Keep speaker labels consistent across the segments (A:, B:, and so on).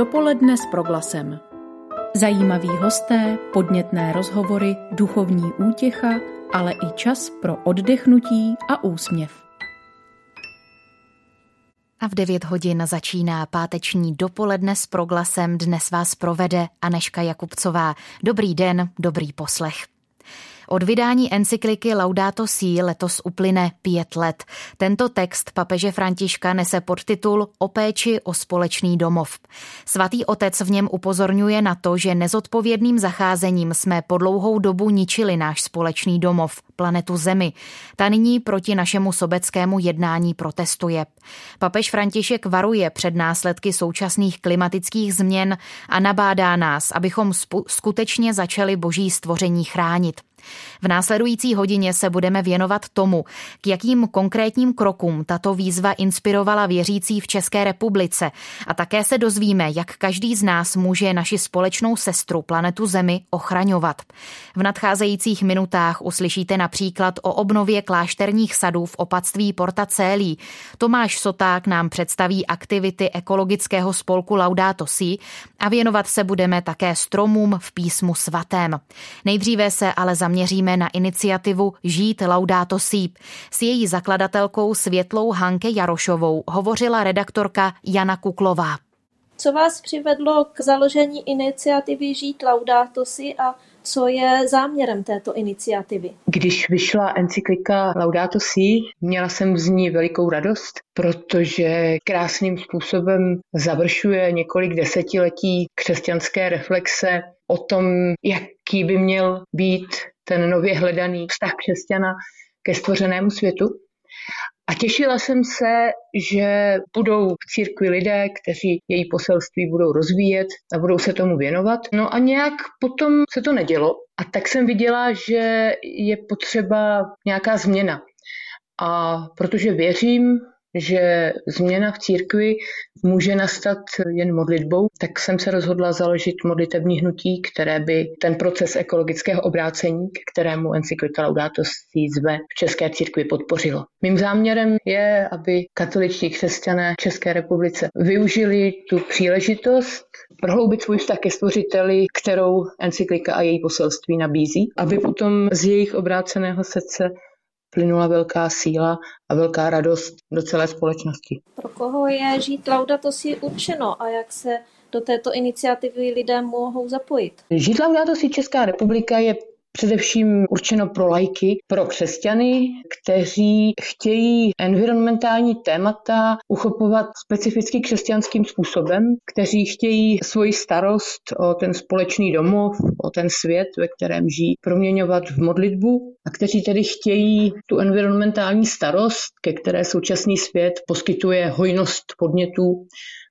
A: Dopoledne s proglasem. Zajímaví hosté, podnětné rozhovory, duchovní útěcha, ale i čas pro oddechnutí a úsměv.
B: A v 9 hodin začíná páteční dopoledne s proglasem. Dnes vás provede Aneška Jakubcová. Dobrý den, dobrý poslech. Od vydání encykliky Laudato Si letos uplyne pět let. Tento text papeže Františka nese podtitul O péči o společný domov. Svatý otec v něm upozorňuje na to, že nezodpovědným zacházením jsme po dlouhou dobu ničili náš společný domov, planetu Zemi. Ta nyní proti našemu sobeckému jednání protestuje. Papež František varuje před následky současných klimatických změn a nabádá nás, abychom skutečně začali boží stvoření chránit. V následující hodině se budeme věnovat tomu, k jakým konkrétním krokům tato výzva inspirovala věřící v České republice a také se dozvíme, jak každý z nás může naši společnou sestru planetu Zemi ochraňovat. V nadcházejících minutách uslyšíte například o obnově klášterních sadů v opatství Porta Célí. Tomáš Soták nám představí aktivity ekologického spolku Laudato Si a věnovat se budeme také stromům v písmu svatém. Nejdříve se ale za zaměříme na iniciativu Žít Laudato Si. S její zakladatelkou Světlou Hanke Jarošovou hovořila redaktorka Jana Kuklová.
C: Co vás přivedlo k založení iniciativy Žít Laudato Si a co je záměrem této iniciativy?
D: Když vyšla encyklika Laudato Si, měla jsem z ní velikou radost, protože krásným způsobem završuje několik desetiletí křesťanské reflexe o tom, jaký by měl být ten nově hledaný vztah křesťana ke stvořenému světu. A těšila jsem se, že budou v církvi lidé, kteří její poselství budou rozvíjet a budou se tomu věnovat. No a nějak potom se to nedělo. A tak jsem viděla, že je potřeba nějaká změna. A protože věřím, že změna v církvi může nastat jen modlitbou, tak jsem se rozhodla založit modlitební hnutí, které by ten proces ekologického obrácení, k kterému encyklika Laudato Si zve v České církvi podpořilo. Mým záměrem je, aby katoličtí křesťané v České republice využili tu příležitost prohloubit svůj vztah ke stvořiteli, kterou encyklika a její poselství nabízí, aby potom z jejich obráceného srdce plynula velká síla a velká radost do celé společnosti.
C: Pro koho je žít Laudato si určeno a jak se do této iniciativy lidé mohou zapojit?
D: Žít Laudato si Česká republika je především určeno pro lajky, pro křesťany, kteří chtějí environmentální témata uchopovat specificky křesťanským způsobem, kteří chtějí svoji starost o ten společný domov, o ten svět, ve kterém žijí, proměňovat v modlitbu a kteří tedy chtějí tu environmentální starost, ke které současný svět poskytuje hojnost podnětů,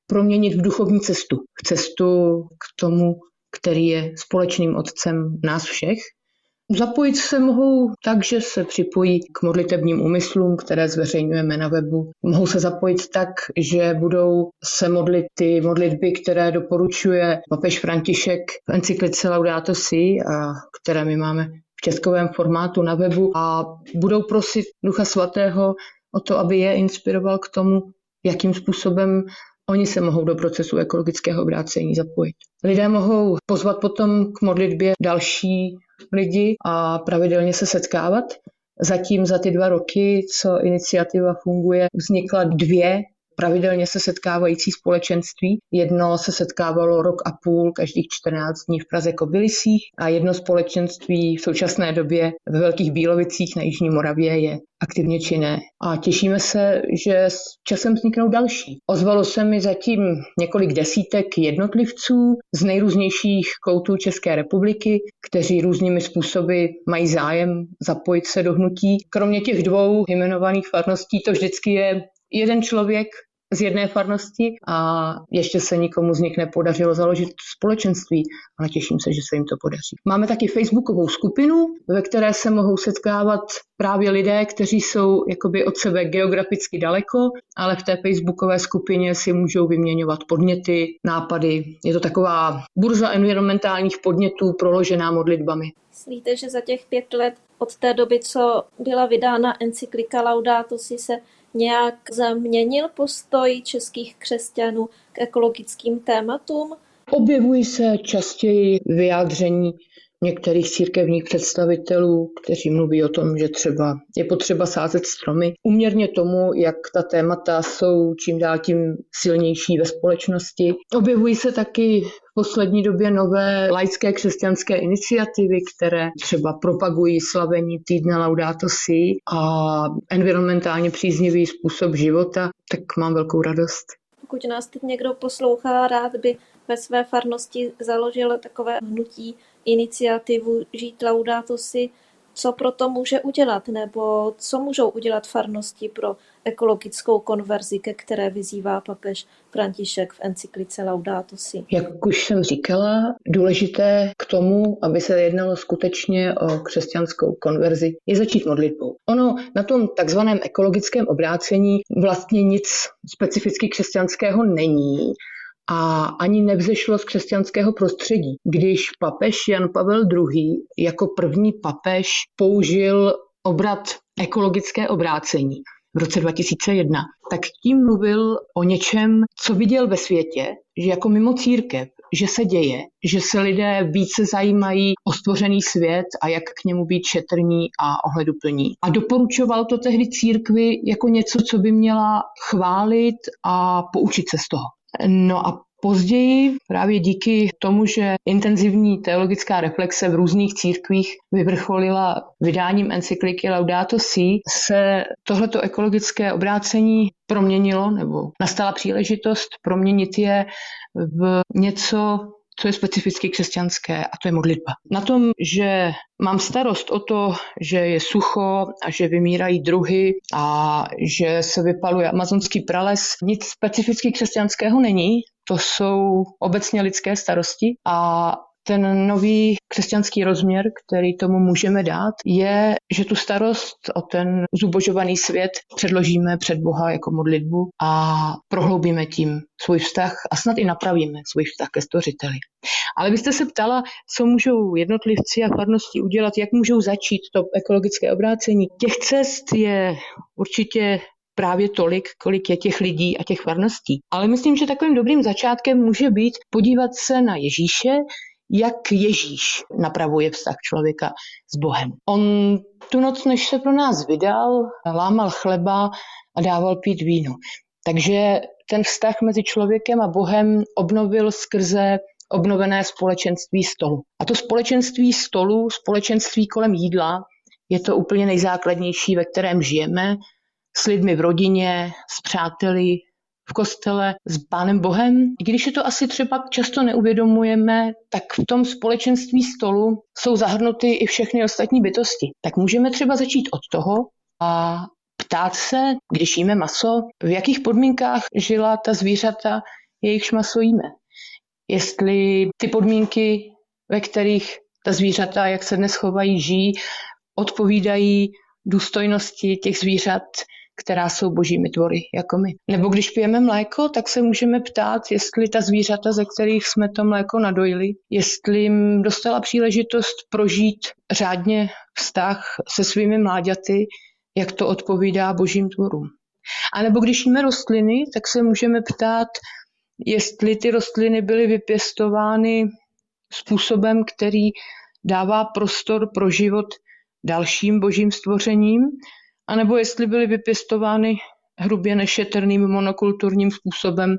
D: proměnit v duchovní cestu. K cestu k tomu, který je společným otcem nás všech Zapojit se mohou tak, že se připojí k modlitebním úmyslům, které zveřejňujeme na webu. Mohou se zapojit tak, že budou se modlit ty modlitby, které doporučuje papež František v encyklice Laudato Si, a které my máme v českovém formátu na webu a budou prosit Ducha Svatého o to, aby je inspiroval k tomu, jakým způsobem oni se mohou do procesu ekologického obrácení zapojit. Lidé mohou pozvat potom k modlitbě další lidi a pravidelně se setkávat. Zatím za ty dva roky, co iniciativa funguje, vznikla dvě pravidelně se setkávající společenství. Jedno se setkávalo rok a půl, každých 14 dní v Praze Kobylisích a jedno společenství v současné době ve Velkých Bílovicích na Jižní Moravě je aktivně činné. A těšíme se, že s časem vzniknou další. Ozvalo se mi zatím několik desítek jednotlivců z nejrůznějších koutů České republiky, kteří různými způsoby mají zájem zapojit se do hnutí. Kromě těch dvou jmenovaných farností to vždycky je jeden člověk z jedné farnosti a ještě se nikomu z nich nepodařilo založit společenství, ale těším se, že se jim to podaří. Máme taky facebookovou skupinu, ve které se mohou setkávat právě lidé, kteří jsou jakoby od sebe geograficky daleko, ale v té facebookové skupině si můžou vyměňovat podněty, nápady. Je to taková burza environmentálních podnětů proložená modlitbami.
C: Myslíte, že za těch pět let od té doby, co byla vydána encyklika Laudato si se nějak změnil postoj českých křesťanů k ekologickým tématům?
D: Objevují se častěji vyjádření některých církevních představitelů, kteří mluví o tom, že třeba je potřeba sázet stromy. Uměrně tomu, jak ta témata jsou čím dál tím silnější ve společnosti. Objevují se taky poslední době nové laické křesťanské iniciativy, které třeba propagují slavení týdne Laudato Si a environmentálně příznivý způsob života, tak mám velkou radost.
C: Pokud nás teď někdo poslouchá, rád by ve své farnosti založil takové hnutí iniciativu Žít Laudato Si, co pro to může udělat, nebo co můžou udělat farnosti pro ekologickou konverzi, ke které vyzývá papež František v encyklice Laudato Si.
D: Jak už jsem říkala, důležité k tomu, aby se jednalo skutečně o křesťanskou konverzi, je začít modlitbou. Ono na tom takzvaném ekologickém obrácení vlastně nic specificky křesťanského není, a ani nevzešlo z křesťanského prostředí. Když papež Jan Pavel II. jako první papež použil obrat ekologické obrácení v roce 2001, tak tím mluvil o něčem, co viděl ve světě, že jako mimo církev, že se děje, že se lidé více zajímají o stvořený svět a jak k němu být šetrní a ohleduplní. A doporučoval to tehdy církvi jako něco, co by měla chválit a poučit se z toho. No a Později právě díky tomu, že intenzivní teologická reflexe v různých církvích vyvrcholila vydáním encykliky Laudato Si, se tohleto ekologické obrácení proměnilo, nebo nastala příležitost proměnit je v něco, co je specificky křesťanské, a to je modlitba. Na tom, že mám starost o to, že je sucho a že vymírají druhy a že se vypaluje amazonský prales, nic specificky křesťanského není. To jsou obecně lidské starosti a ten nový křesťanský rozměr, který tomu můžeme dát, je, že tu starost o ten zubožovaný svět předložíme před Boha jako modlitbu a prohloubíme tím svůj vztah a snad i napravíme svůj vztah ke stvořiteli. Ale byste se ptala, co můžou jednotlivci a farnosti udělat, jak můžou začít to ekologické obrácení. Těch cest je určitě právě tolik, kolik je těch lidí a těch farností. Ale myslím, že takovým dobrým začátkem může být podívat se na Ježíše, jak Ježíš napravuje vztah člověka s Bohem. On tu noc, než se pro nás vydal, lámal chleba a dával pít víno. Takže ten vztah mezi člověkem a Bohem obnovil skrze obnovené společenství stolu. A to společenství stolu, společenství kolem jídla, je to úplně nejzákladnější, ve kterém žijeme, s lidmi v rodině, s přáteli, v kostele s Pánem Bohem. I když je to asi třeba často neuvědomujeme, tak v tom společenství stolu jsou zahrnuty i všechny ostatní bytosti. Tak můžeme třeba začít od toho a ptát se, když jíme maso, v jakých podmínkách žila ta zvířata, jejichž maso jíme. Jestli ty podmínky, ve kterých ta zvířata, jak se dnes chovají, žijí, odpovídají důstojnosti těch zvířat, která jsou božími tvory, jako my. Nebo když pijeme mléko, tak se můžeme ptát, jestli ta zvířata, ze kterých jsme to mléko nadojili, jestli jim dostala příležitost prožít řádně vztah se svými mláďaty, jak to odpovídá božím tvorům. A nebo když jíme rostliny, tak se můžeme ptát, jestli ty rostliny byly vypěstovány způsobem, který dává prostor pro život dalším božím stvořením, anebo jestli byly vypěstovány hrubě nešetrným monokulturním způsobem,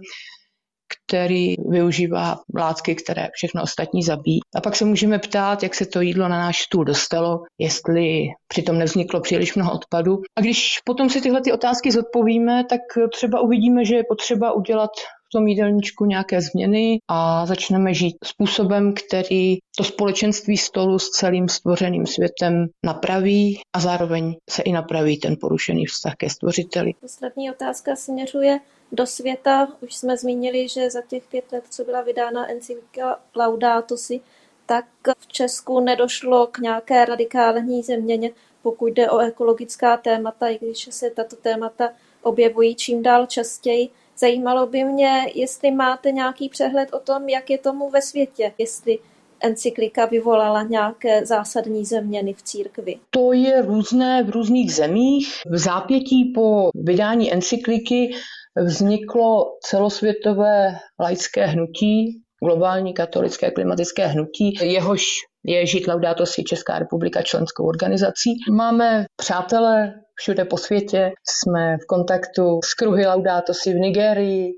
D: který využívá látky, které všechno ostatní zabíjí. A pak se můžeme ptát, jak se to jídlo na náš stůl dostalo, jestli přitom nevzniklo příliš mnoho odpadu. A když potom si tyhle ty otázky zodpovíme, tak třeba uvidíme, že je potřeba udělat tom jídelníčku nějaké změny a začneme žít způsobem, který to společenství stolu s celým stvořeným světem napraví a zároveň se i napraví ten porušený vztah ke stvořiteli.
C: Poslední otázka směřuje do světa. Už jsme zmínili, že za těch pět let, co byla vydána encyklika Laudato Si, tak v Česku nedošlo k nějaké radikální změně, pokud jde o ekologická témata, i když se tato témata objevují čím dál častěji. Zajímalo by mě, jestli máte nějaký přehled o tom, jak je tomu ve světě, jestli encyklika vyvolala nějaké zásadní změny v církvi?
D: To je různé v různých zemích. V zápětí po vydání encykliky vzniklo celosvětové laické hnutí, globální katolické klimatické hnutí, jehož je Žít Laudato Si Česká republika členskou organizací. Máme přátelé všude po světě, jsme v kontaktu s kruhy Laudato Si v Nigerii,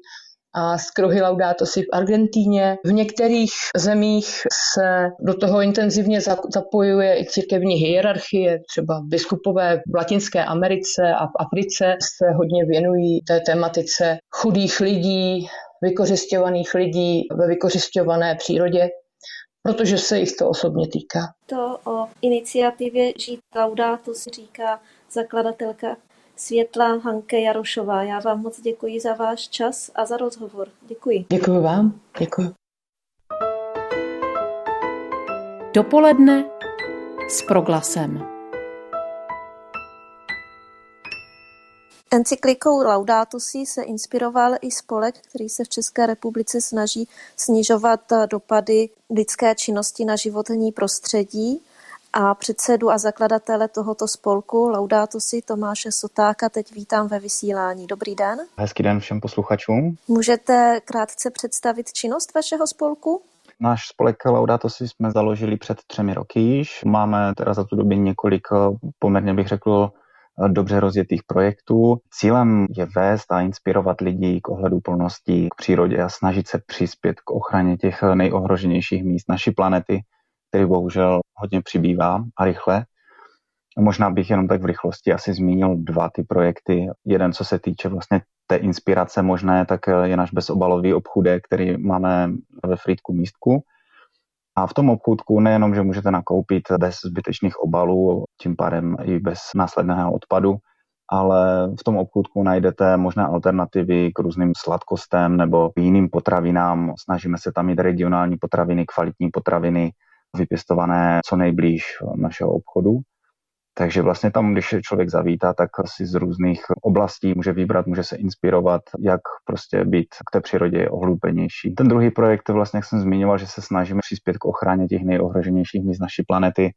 D: a z kruhy Laudato si v Argentíně. V některých zemích se do toho intenzivně zapojuje i církevní hierarchie, třeba biskupové v Latinské Americe a v Africe se hodně věnují té tematice chudých lidí, vykořišťovaných lidí ve vykořišťované přírodě protože se jich to osobně týká.
C: To o iniciativě Žít Laudato si říká zakladatelka Světla Hanke Jarošová. Já vám moc děkuji za váš čas a za rozhovor. Děkuji.
D: Děkuji vám. Děkuji.
A: Dopoledne s proglasem.
C: Encyklikou Laudato Si se inspiroval i spolek, který se v České republice snaží snižovat dopady lidské činnosti na životní prostředí a předsedu a zakladatele tohoto spolku Laudato si Tomáše Sotáka teď vítám ve vysílání. Dobrý den.
E: Hezký den všem posluchačům.
C: Můžete krátce představit činnost vašeho spolku?
E: Náš spolek Laudato si jsme založili před třemi roky již. Máme teda za tu dobu několik poměrně bych řekl dobře rozjetých projektů. Cílem je vést a inspirovat lidi k ohledu plnosti k přírodě a snažit se přispět k ochraně těch nejohroženějších míst naší planety, který bohužel hodně přibývá a rychle. Možná bych jenom tak v rychlosti asi zmínil dva ty projekty. Jeden, co se týče vlastně té inspirace možné, tak je náš bezobalový obchůdek, který máme ve Frýdku místku. A v tom obchůdku nejenom, že můžete nakoupit bez zbytečných obalů, tím pádem i bez následného odpadu, ale v tom obchůdku najdete možné alternativy k různým sladkostem nebo jiným potravinám. Snažíme se tam mít regionální potraviny, kvalitní potraviny, vypěstované co nejblíž našeho obchodu. Takže vlastně tam, když člověk zavítá, tak si z různých oblastí může vybrat, může se inspirovat, jak prostě být k té přírodě ohlubenější. Ten druhý projekt, vlastně, jak jsem zmiňoval, že se snažíme přispět k ochraně těch nejohroženějších míst naší planety,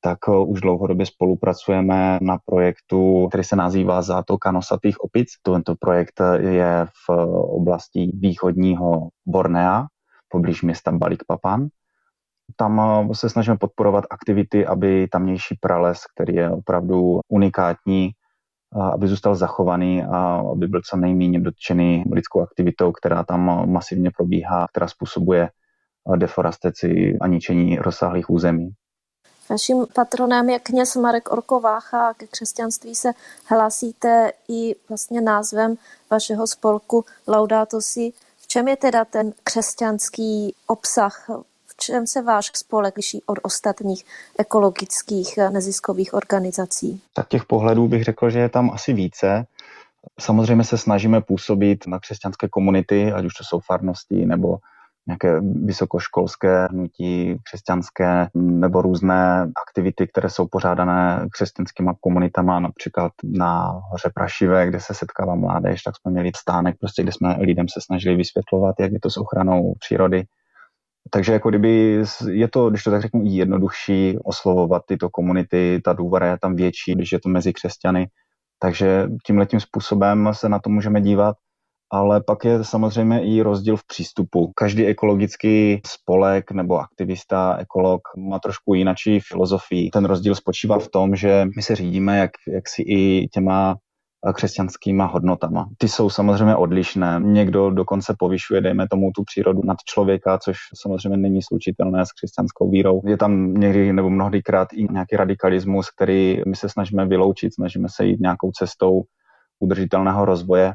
E: tak eh, už dlouhodobě spolupracujeme na projektu, který se nazývá Zátoka nosatých opic. Tento projekt je v oblasti východního Bornea, poblíž města Balikpapan tam eh, se snažíme podporovat aktivity, aby tamnější prales, který je opravdu unikátní, aby zůstal zachovaný a aby byl co nejméně dotčený lidskou aktivitou, která tam masivně probíhá, která způsobuje eh, deforestaci a ničení rozsáhlých území.
C: Vaším patronem je kněz Marek Orkovácha a ke křesťanství se hlásíte i vlastně názvem vašeho spolku Laudato Si. V čem je teda ten křesťanský obsah čem se váš spolek liší od ostatních ekologických neziskových organizací?
E: Tak těch pohledů bych řekl, že je tam asi více. Samozřejmě se snažíme působit na křesťanské komunity, ať už to jsou farnosti nebo nějaké vysokoškolské hnutí křesťanské nebo různé aktivity, které jsou pořádané křesťanskými komunitama, například na hoře Prašivé, kde se setkává mládež, tak jsme měli stánek, prostě, kde jsme lidem se snažili vysvětlovat, jak je to s ochranou přírody. Takže jako kdyby je to, když to tak řeknu, jednodušší oslovovat tyto komunity, ta důvěra je tam větší, když je to mezi křesťany. Takže tímhletím způsobem se na to můžeme dívat. Ale pak je samozřejmě i rozdíl v přístupu. Každý ekologický spolek nebo aktivista, ekolog má trošku jinačí filozofii. Ten rozdíl spočívá v tom, že my se řídíme jak, jak si i těma křesťanskýma hodnotama. Ty jsou samozřejmě odlišné. Někdo dokonce povyšuje, dejme tomu, tu přírodu nad člověka, což samozřejmě není slučitelné s křesťanskou vírou. Je tam někdy nebo mnohdykrát i nějaký radikalismus, který my se snažíme vyloučit, snažíme se jít nějakou cestou udržitelného rozvoje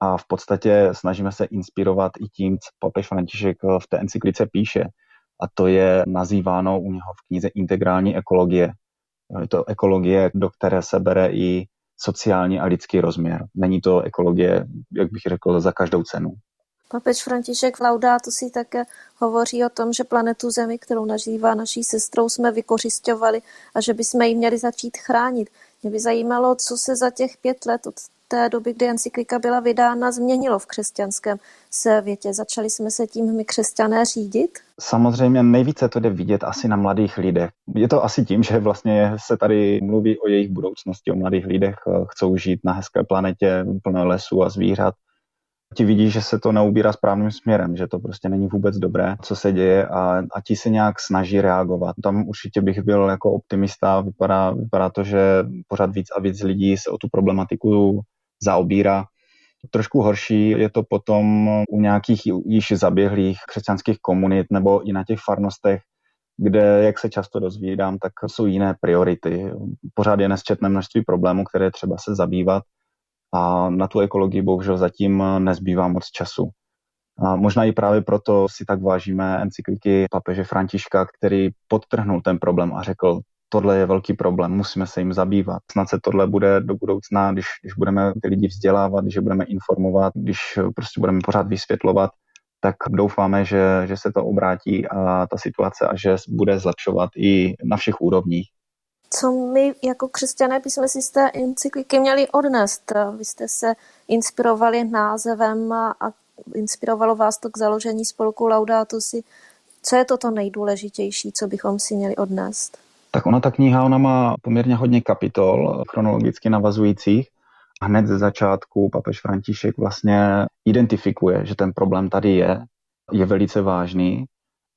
E: a v podstatě snažíme se inspirovat i tím, co papež František v té encyklice píše. A to je nazýváno u něho v knize integrální ekologie. Je to ekologie, do které se bere i sociální a lidský rozměr. Není to ekologie, jak bych řekl, za každou cenu.
C: Papež František Laudátu si také hovoří o tom, že planetu Zemi, kterou nažívá naší sestrou, jsme vykořišťovali a že bychom ji měli začít chránit. Mě by zajímalo, co se za těch pět let od té doby, kdy encyklika byla vydána, změnilo v křesťanském světě? Začali jsme se tím my křesťané řídit?
E: Samozřejmě nejvíce to jde vidět asi na mladých lidech. Je to asi tím, že vlastně se tady mluví o jejich budoucnosti, o mladých lidech, chcou žít na hezké planetě plné lesů a zvířat ti vidí, že se to neubírá správným směrem, že to prostě není vůbec dobré, co se děje a, a ti se nějak snaží reagovat. Tam určitě bych byl jako optimista, vypadá, vypadá to, že pořád víc a víc lidí se o tu problematiku zaobírá. Trošku horší je to potom u nějakých již zaběhlých křesťanských komunit nebo i na těch farnostech, kde, jak se často dozvídám, tak jsou jiné priority. Pořád je nesčetné množství problémů, které třeba se zabývat a na tu ekologii bohužel zatím nezbývá moc času. A možná i právě proto si tak vážíme encykliky papeže Františka, který podtrhnul ten problém a řekl, tohle je velký problém, musíme se jim zabývat. Snad se tohle bude do budoucna, když, když budeme ty lidi vzdělávat, když je budeme informovat, když prostě budeme pořád vysvětlovat, tak doufáme, že, že se to obrátí a ta situace a že bude zlepšovat i na všech úrovních
C: co my jako křesťané bychom si z té encykliky měli odnést. Vy jste se inspirovali názevem a inspirovalo vás to k založení spolku Laudato si. Co je to to nejdůležitější, co bychom si měli odnést?
E: Tak ona ta kniha, ona má poměrně hodně kapitol chronologicky navazujících a hned ze začátku papež František vlastně identifikuje, že ten problém tady je, je velice vážný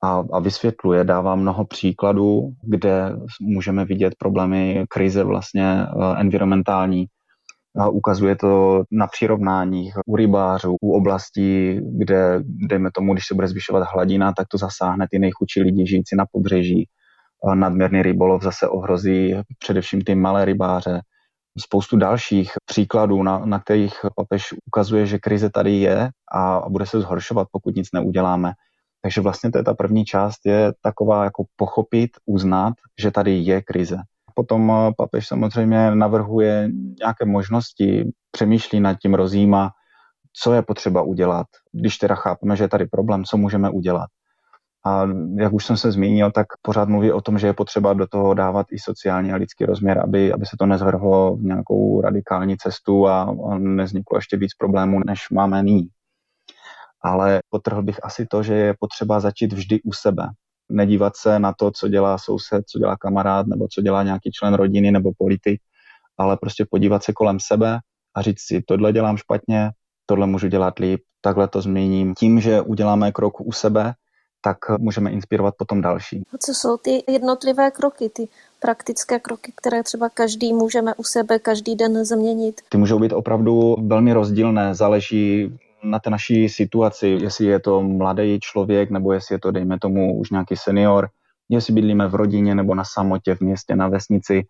E: a, a vysvětluje, dává mnoho příkladů, kde můžeme vidět problémy krize vlastně eh, environmentální. A ukazuje to na přirovnáních u rybářů, u oblastí, kde, dejme tomu, když se bude zvyšovat hladina, tak to zasáhne ty nejchudší lidi žijící na pobřeží. Nadměrný rybolov zase ohrozí především ty malé rybáře. Spoustu dalších příkladů, na, na kterých papež ukazuje, že krize tady je a, a bude se zhoršovat, pokud nic neuděláme. Takže vlastně to je ta první část, je taková jako pochopit, uznat, že tady je krize. Potom eh, papež samozřejmě navrhuje nějaké možnosti, přemýšlí nad tím, rozjíma, co je potřeba udělat. Když teda chápeme, že je tady problém, co můžeme udělat. A jak už jsem se zmínil, tak pořád mluví o tom, že je potřeba do toho dávat i sociální a lidský rozměr, aby, aby se to nezvrhlo v nějakou radikální cestu a, a nezniklo ještě víc problémů, než máme nyní ale potrhl bych asi to, že je potřeba začít vždy u sebe. Nedívat se na to, co dělá soused, co dělá kamarád, nebo co dělá nějaký člen rodiny nebo politik, ale prostě podívat se kolem sebe a říct si, tohle dělám špatně, tohle můžu dělat líp, takhle to změním. Tím, že uděláme krok u sebe, tak můžeme inspirovat potom další.
C: A co jsou ty jednotlivé kroky, ty praktické kroky, které třeba každý můžeme u sebe každý den změnit?
E: Ty můžou být opravdu velmi rozdílné, záleží na té naší situaci, jestli je to mladý člověk, nebo jestli je to, dejme tomu, už nějaký senior, jestli bydlíme v rodině nebo na samotě, v městě, na vesnici.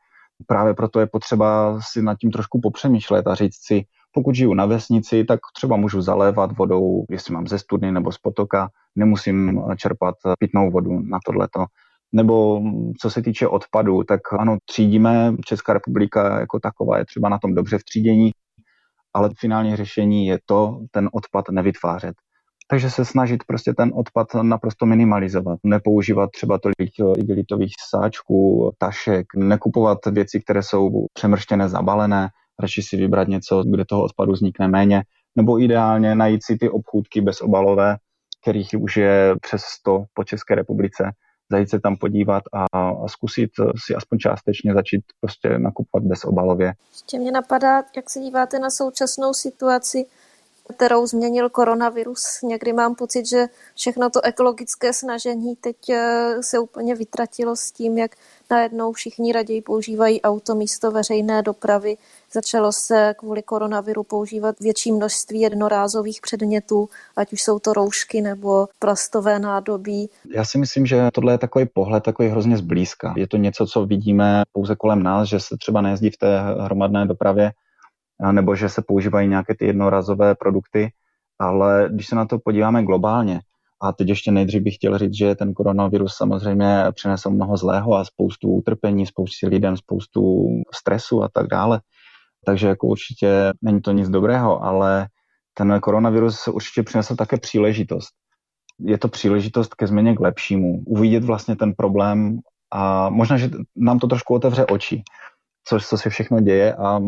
E: Právě proto je potřeba si nad tím trošku popřemýšlet a říct si, pokud žiju na vesnici, tak třeba můžu zalévat vodou, jestli mám ze studny nebo z potoka, nemusím čerpat pitnou vodu na tohleto. Nebo co se týče odpadu, tak ano, třídíme, Česká republika jako taková je třeba na tom dobře v třídění, ale finální řešení je to, ten odpad nevytvářet. Takže se snažit prostě ten odpad naprosto minimalizovat. Nepoužívat třeba tolik igelitových sáčků, tašek, nekupovat věci, které jsou přemrštěné, zabalené, radši si vybrat něco, kde toho odpadu vznikne méně, nebo ideálně najít si ty obchůdky bezobalové, kterých už je přes 100 po České republice, zajít se tam podívat a, a zkusit si aspoň částečně začít prostě nakupovat bezobalově.
C: Ještě mě napadá, jak se díváte na současnou situaci, kterou změnil koronavirus. Někdy mám pocit, že všechno to ekologické snažení teď eh, se úplně vytratilo s tím, jak najednou všichni raději používají auto místo veřejné dopravy. Začalo se kvůli koronaviru používat větší množství jednorázových předmětů, ať už jsou to roušky nebo plastové nádobí.
E: Já si myslím, že tohle je takový pohled takový hrozně zblízka. Je to něco, co vidíme pouze kolem nás, že se třeba nejezdí v té hromadné dopravě, nebo že se používají nějaké ty jednorazové produkty, ale když se na to podíváme globálně, a teď ještě nejdřív bych chtěl říct, že ten koronavirus samozřejmě přinesl mnoho zlého a spoustu utrpení, spoustu lidem, spoustu stresu a tak dále. Takže jako určitě není to nic dobrého, ale ten koronavirus určitě přinesl také příležitost. Je to příležitost ke změně k lepšímu. Uvidět vlastně ten problém a možná, že nám to trošku otevře oči, co, co se všechno děje a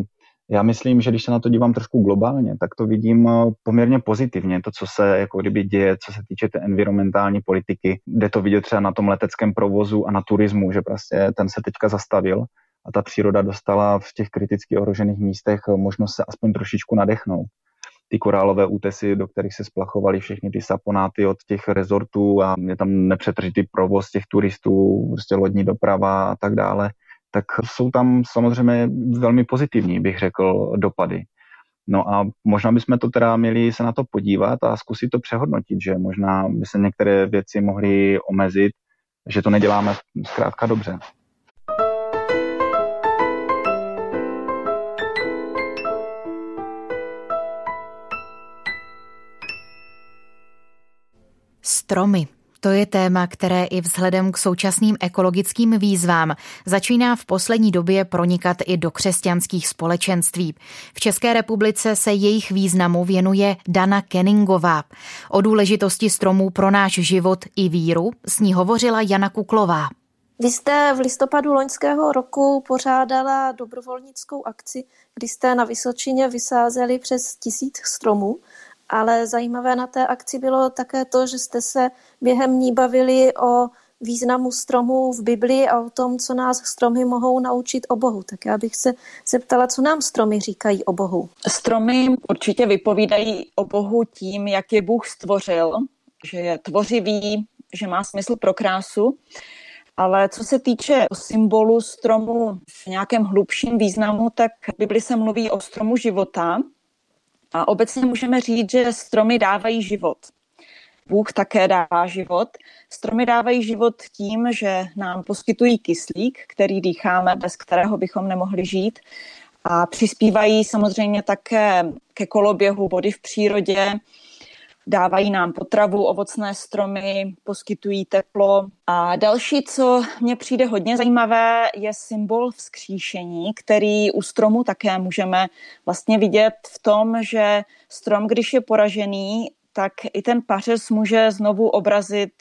E: Já myslím, že když se na to dívám trošku globálně, tak to vidím eh, poměrně pozitivně, to, co se jako kdyby děje, co se týče té environmentální politiky. Jde to vidět třeba na tom leteckém provozu a na turismu, že prostě ten se teďka zastavil a ta příroda dostala v těch kriticky ohrožených místech možnost se aspoň trošičku nadechnout ty korálové útesy, do kterých se splachovali všechny ty saponáty od těch rezortů a je tam nepřetržitý provoz těch turistů, prostě lodní doprava a tak dále, tak jsou tam samozřejmě velmi pozitivní, bych řekl, dopady. No a možná bychom to teda měli se na to podívat a zkusit to přehodnotit, že možná by se některé věci mohly omezit, že to neděláme zkrátka dobře.
B: Stromy. To je téma, které i vzhledem k současným ekologickým výzvám začíná v poslední době pronikat i do křesťanských společenství. V České republice se jejich významu věnuje Dana Kenningová. O důležitosti stromů pro náš život i víru s ní hovořila Jana Kuklová.
C: Vy jste v listopadu loňského roku pořádala dobrovolnickou akci, kdy jste na Vysočině vysázeli přes tisíc stromů ale zajímavé na té akci bylo také to, že jste se během ní bavili o významu stromů v Biblii a o tom, co nás stromy mohou naučit o Bohu. Tak já bych se zeptala, co nám stromy říkají o Bohu.
F: Stromy určitě vypovídají o Bohu tím, jak je Bůh stvořil, že je tvořivý, že má smysl pro krásu. Ale co se týče symbolu stromu v nějakém hlubším významu, tak v Bibli se mluví o stromu života, a obecně můžeme říct, že stromy dávají život. Bůh také dává život. Stromy dávají život tím, že nám poskytují kyslík, který dýcháme, bez kterého bychom nemohli žít. A přispívají samozřejmě také ke koloběhu vody v přírodě, dávají nám potravu, ovocné stromy, poskytují teplo. A další, co mně přijde hodně zajímavé, je symbol vzkříšení, který u stromu také můžeme vlastně vidět v tom, že strom, když je poražený, tak i ten pařez může znovu obrazit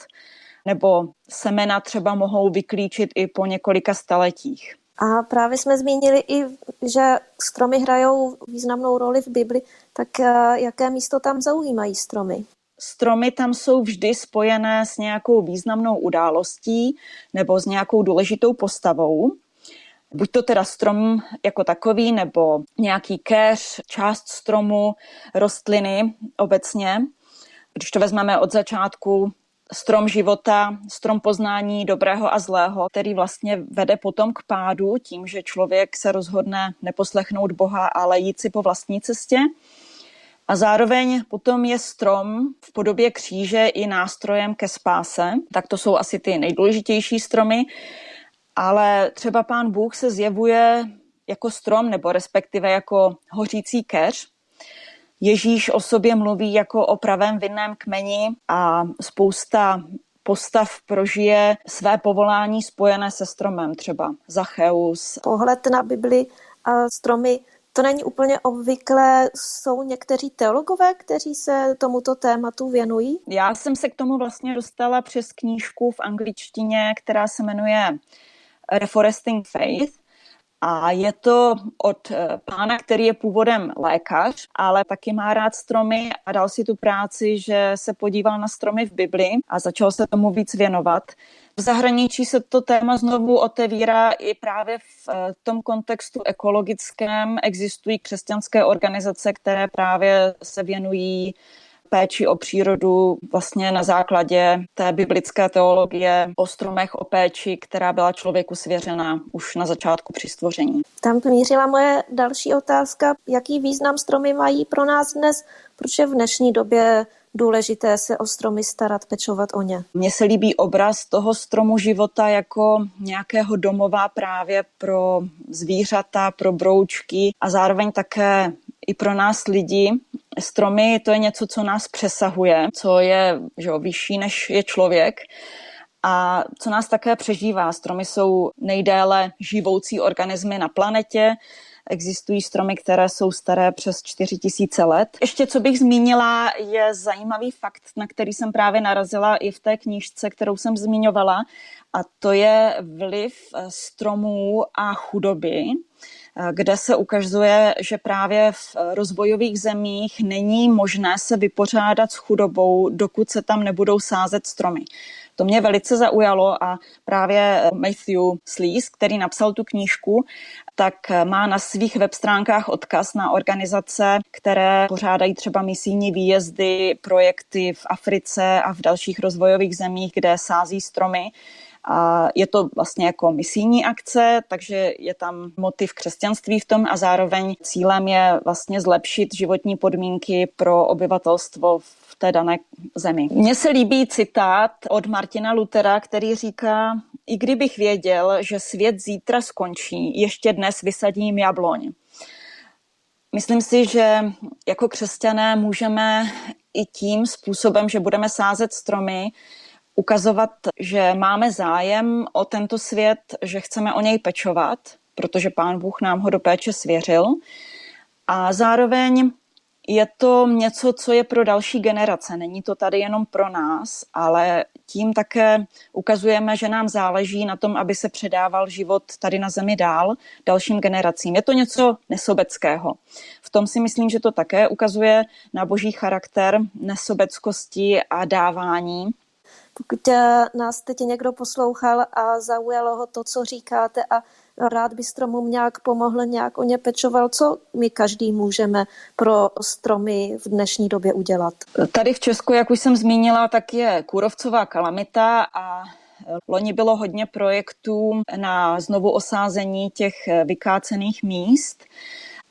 F: nebo semena třeba mohou vyklíčit i po několika staletích.
C: A právě jsme zmínili i, že stromy hrajou významnou roli v Bibli, tak eh, jaké místo tam zaujímají stromy?
F: Stromy tam jsou vždy spojené s nějakou významnou událostí nebo s nějakou důležitou postavou. Buď to teda strom jako takový, nebo nějaký keř, část stromu, rostliny obecně. Když to vezmeme od začátku, strom života, strom poznání dobrého a zlého, který vlastně vede potom k pádu tím, že člověk se rozhodne neposlechnout Boha, ale jít si po vlastní cestě. A zároveň potom je strom v podobě kříže i nástrojem ke spáse. Tak to jsou asi ty nejdůležitější stromy. Ale třeba pán Bůh se zjevuje jako strom, nebo respektive jako hořící keř, Ježíš o sobě mluví jako o pravém vinném kmeni a spousta postav prožije své povolání spojené se stromem, třeba Zacheus.
C: Pohled na Bibli a stromy to není úplně obvyklé. Jsou někteří teologové, kteří se tomuto tématu věnují?
F: Já jsem se k tomu vlastně dostala přes knížku v angličtině, která se jmenuje Reforesting Faith a je to od eh, pána, který je původem lékař, ale taky má rád stromy a dal si tu práci, že se podíval na stromy v Bibli a začal se tomu víc věnovat. V zahraničí se to téma znovu otevírá i právě v eh, tom kontextu ekologickém. Existují křesťanské organizace, které právě se věnují péči o přírodu vlastně na základě té biblické teologie o stromech, o péči, která byla člověku svěřena už na začátku při stvoření.
C: Tam mířila moje další otázka, jaký význam stromy mají pro nás dnes, proč je v dnešní době důležité se o stromy starat, pečovat o ně.
F: Mně se líbí obraz toho stromu života jako nějakého domova právě pro zvířata, pro broučky a zároveň také i pro nás lidi. Stromy to je něco, co nás přesahuje, co je že jo, vyšší než je člověk a co nás také přežívá. Stromy jsou nejdéle živoucí organismy na planetě. Existují stromy, které jsou staré přes 4000 let. Ještě co bych zmínila, je zajímavý fakt, na který jsem právě narazila i v té knížce, kterou jsem zmiňovala, a to je vliv stromů a chudoby kde se ukazuje, že právě v rozvojových zemích není možné se vypořádat s chudobou, dokud se tam nebudou sázet stromy. To mě velice zaujalo a právě Matthew Slees, který napsal tu knížku, tak má na svých web stránkách odkaz na organizace, které pořádají třeba misijní výjezdy, projekty v Africe a v dalších rozvojových zemích, kde sází stromy. A je to vlastně jako misijní akce, takže je tam motiv křesťanství v tom a zároveň cílem je vlastně zlepšit životní podmínky pro obyvatelstvo v té dané zemi. Mně se líbí citát od Martina Lutera, který říká, i kdybych věděl, že svět zítra skončí, ještě dnes vysadím jabloň. Myslím si, že jako křesťané můžeme i tím způsobem, že budeme sázet stromy, ukazovat, že máme zájem o tento svět, že chceme o něj pečovat, protože Pán Bůh nám ho do péče svěřil. A zároveň je to něco, co je pro další generace. Není to tady jenom pro nás, ale tím také ukazujeme, že nám záleží na tom, aby se předával život tady na zemi dál dalším generacím. Je to něco nesobeckého. V tom si myslím, že to také ukazuje na boží charakter nesobeckosti a dávání
C: pokud nás teď někdo poslouchal a zaujalo ho to, co říkáte a rád by stromům nějak pomohl, nějak o ně pečoval, co my každý můžeme pro stromy v dnešní době udělat?
F: Tady v Česku, jak už jsem zmínila, tak je kůrovcová kalamita a Loni bylo hodně projektů na znovu osázení těch vykácených míst.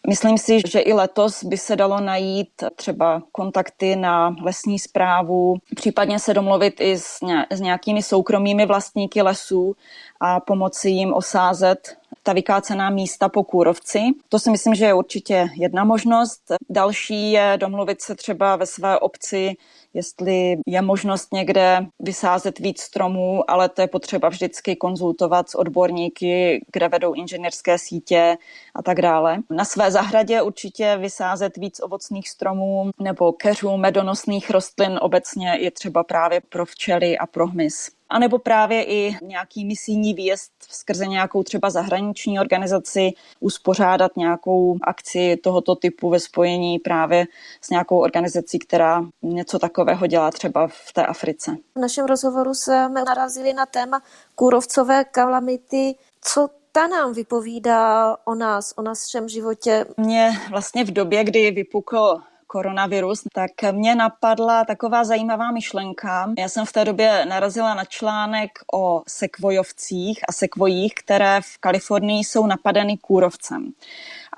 F: Myslím si, že i letos by se dalo najít třeba kontakty na lesní zprávu, případně se domluvit i s, nějakými soukromými vlastníky lesů a pomoci jim osázet ta vykácená místa po kůrovci. To si myslím, že je určitě jedna možnost. Další je domluvit se třeba ve své obci jestli je možnost někde vysázet víc stromů, ale to je potřeba vždycky konzultovat s odborníky, kde vedou inženýrské sítě a tak dále. Na své zahradě určitě vysázet víc ovocných stromů nebo keřů, medonosných rostlin obecně je třeba právě pro včely a pro hmyz a nebo právě i nějaký misijní výjezd skrze nějakou třeba zahraniční organizaci, uspořádat nějakou akci tohoto typu ve spojení právě s nějakou organizací, která něco takového dělá třeba v té Africe.
C: V našem rozhovoru jsme narazili na téma kůrovcové kalamity. Co ta nám vypovídá o nás, o našem životě?
F: Mě vlastně v době, kdy vypukl koronavirus, tak mě napadla taková zajímavá myšlenka. Já jsem v té době narazila na článek o sekvojovcích a sekvojích, které v Kalifornii jsou napadeny kůrovcem.